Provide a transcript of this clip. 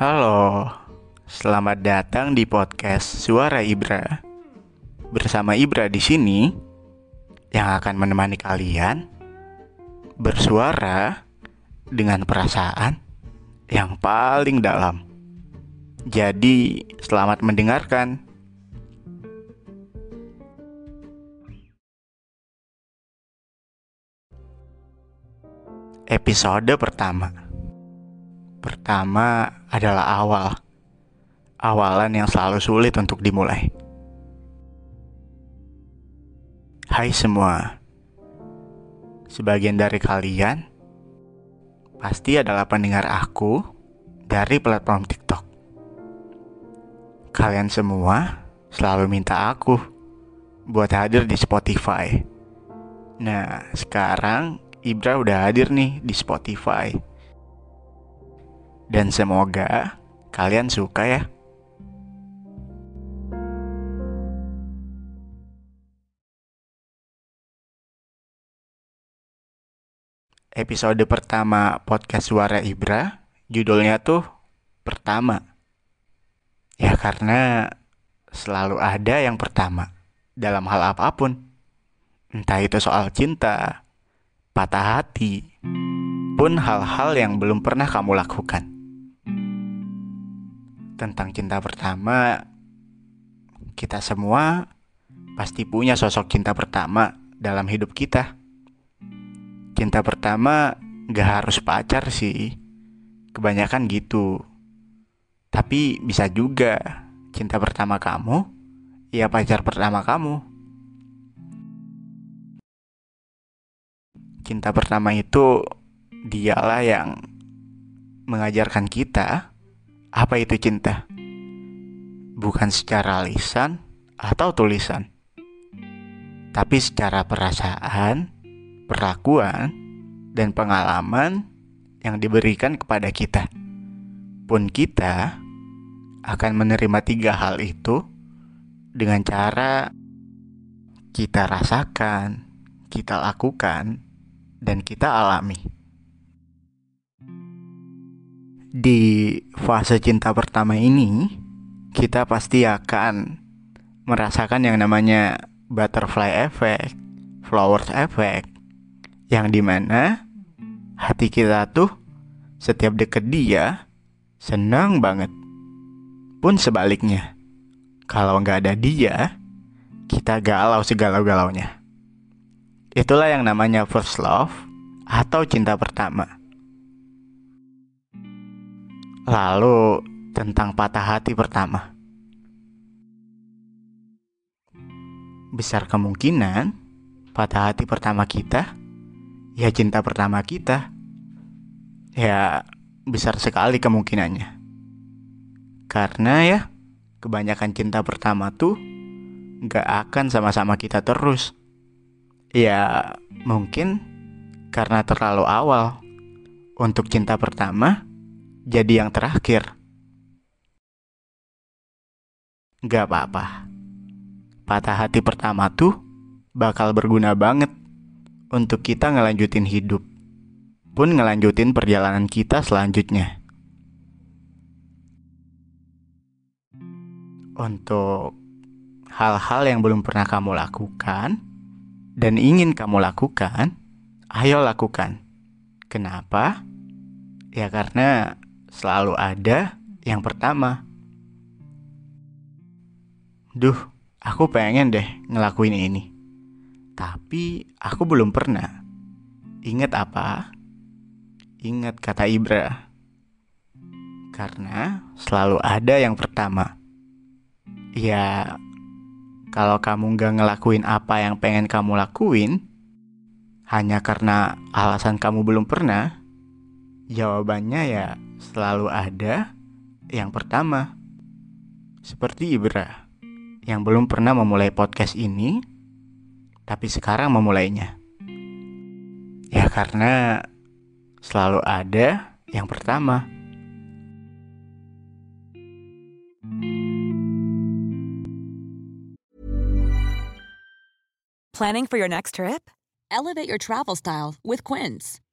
Halo, selamat datang di podcast Suara Ibra. Bersama Ibra di sini yang akan menemani kalian bersuara dengan perasaan yang paling dalam. Jadi, selamat mendengarkan. Episode pertama. Pertama adalah awal. Awalan yang selalu sulit untuk dimulai. Hai semua. Sebagian dari kalian pasti adalah pendengar aku dari platform TikTok. Kalian semua selalu minta aku buat hadir di Spotify. Nah, sekarang Ibra udah hadir nih di Spotify. Dan semoga kalian suka ya. Episode pertama podcast Suara Ibra, judulnya tuh Pertama. Ya karena selalu ada yang pertama dalam hal apa pun. Entah itu soal cinta, patah hati, pun hal-hal yang belum pernah kamu lakukan. Tentang cinta pertama, kita semua pasti punya sosok cinta pertama dalam hidup kita. Cinta pertama gak harus pacar sih, kebanyakan gitu. Tapi bisa juga cinta pertama kamu, ya pacar pertama kamu. Cinta pertama itu dialah yang mengajarkan kita apa itu cinta. Bukan secara lisan atau tulisan. Tapi secara perasaan, perlakuan, dan pengalaman yang diberikan kepada kita. Pun kita akan menerima tiga hal itu dengan cara kita rasakan, kita lakukan, dan kita alami. Di fase cinta pertama ini, kita pasti akan merasakan yang namanya butterfly effect, flowers effect, yang di mana hati kita tuh setiap deket dia senang banget. Pun sebaliknya, kalau nggak ada dia, kita galau segalau-galaunya. Itulah yang namanya first love atau cinta pertama. Lalu tentang patah hati pertama. Besar kemungkinan patah hati pertama kita ya cinta pertama kita. Ya besar sekali kemungkinannya. Karena ya kebanyakan cinta pertama tuh gak akan sama-sama kita terus Ya, mungkin karena terlalu awal untuk cinta pertama jadi yang terakhir. Gak apa-apa. Patah hati pertama tuh bakal berguna banget untuk kita ngelanjutin hidup. Pun ngelanjutin perjalanan kita selanjutnya. Untuk hal-hal yang belum pernah kamu lakukan, dan ingin kamu lakukan, ayo lakukan. Kenapa? Ya karena selalu ada yang pertama. Duh, aku pengen deh ngelakuin ini. Tapi aku belum pernah. Ingat apa? Ingat kata Ibra. Karena selalu ada yang pertama. Ya, Kalau kamu nggak ngelakuin apa yang pengen kamu lakuin, hanya karena alasan kamu belum pernah, jawabannya ya selalu ada yang pertama. Seperti Ibra, yang belum pernah memulai podcast ini, tapi sekarang memulainya. Ya karena selalu ada yang pertama. Planning for your next trip? Elevate your travel style with Quince.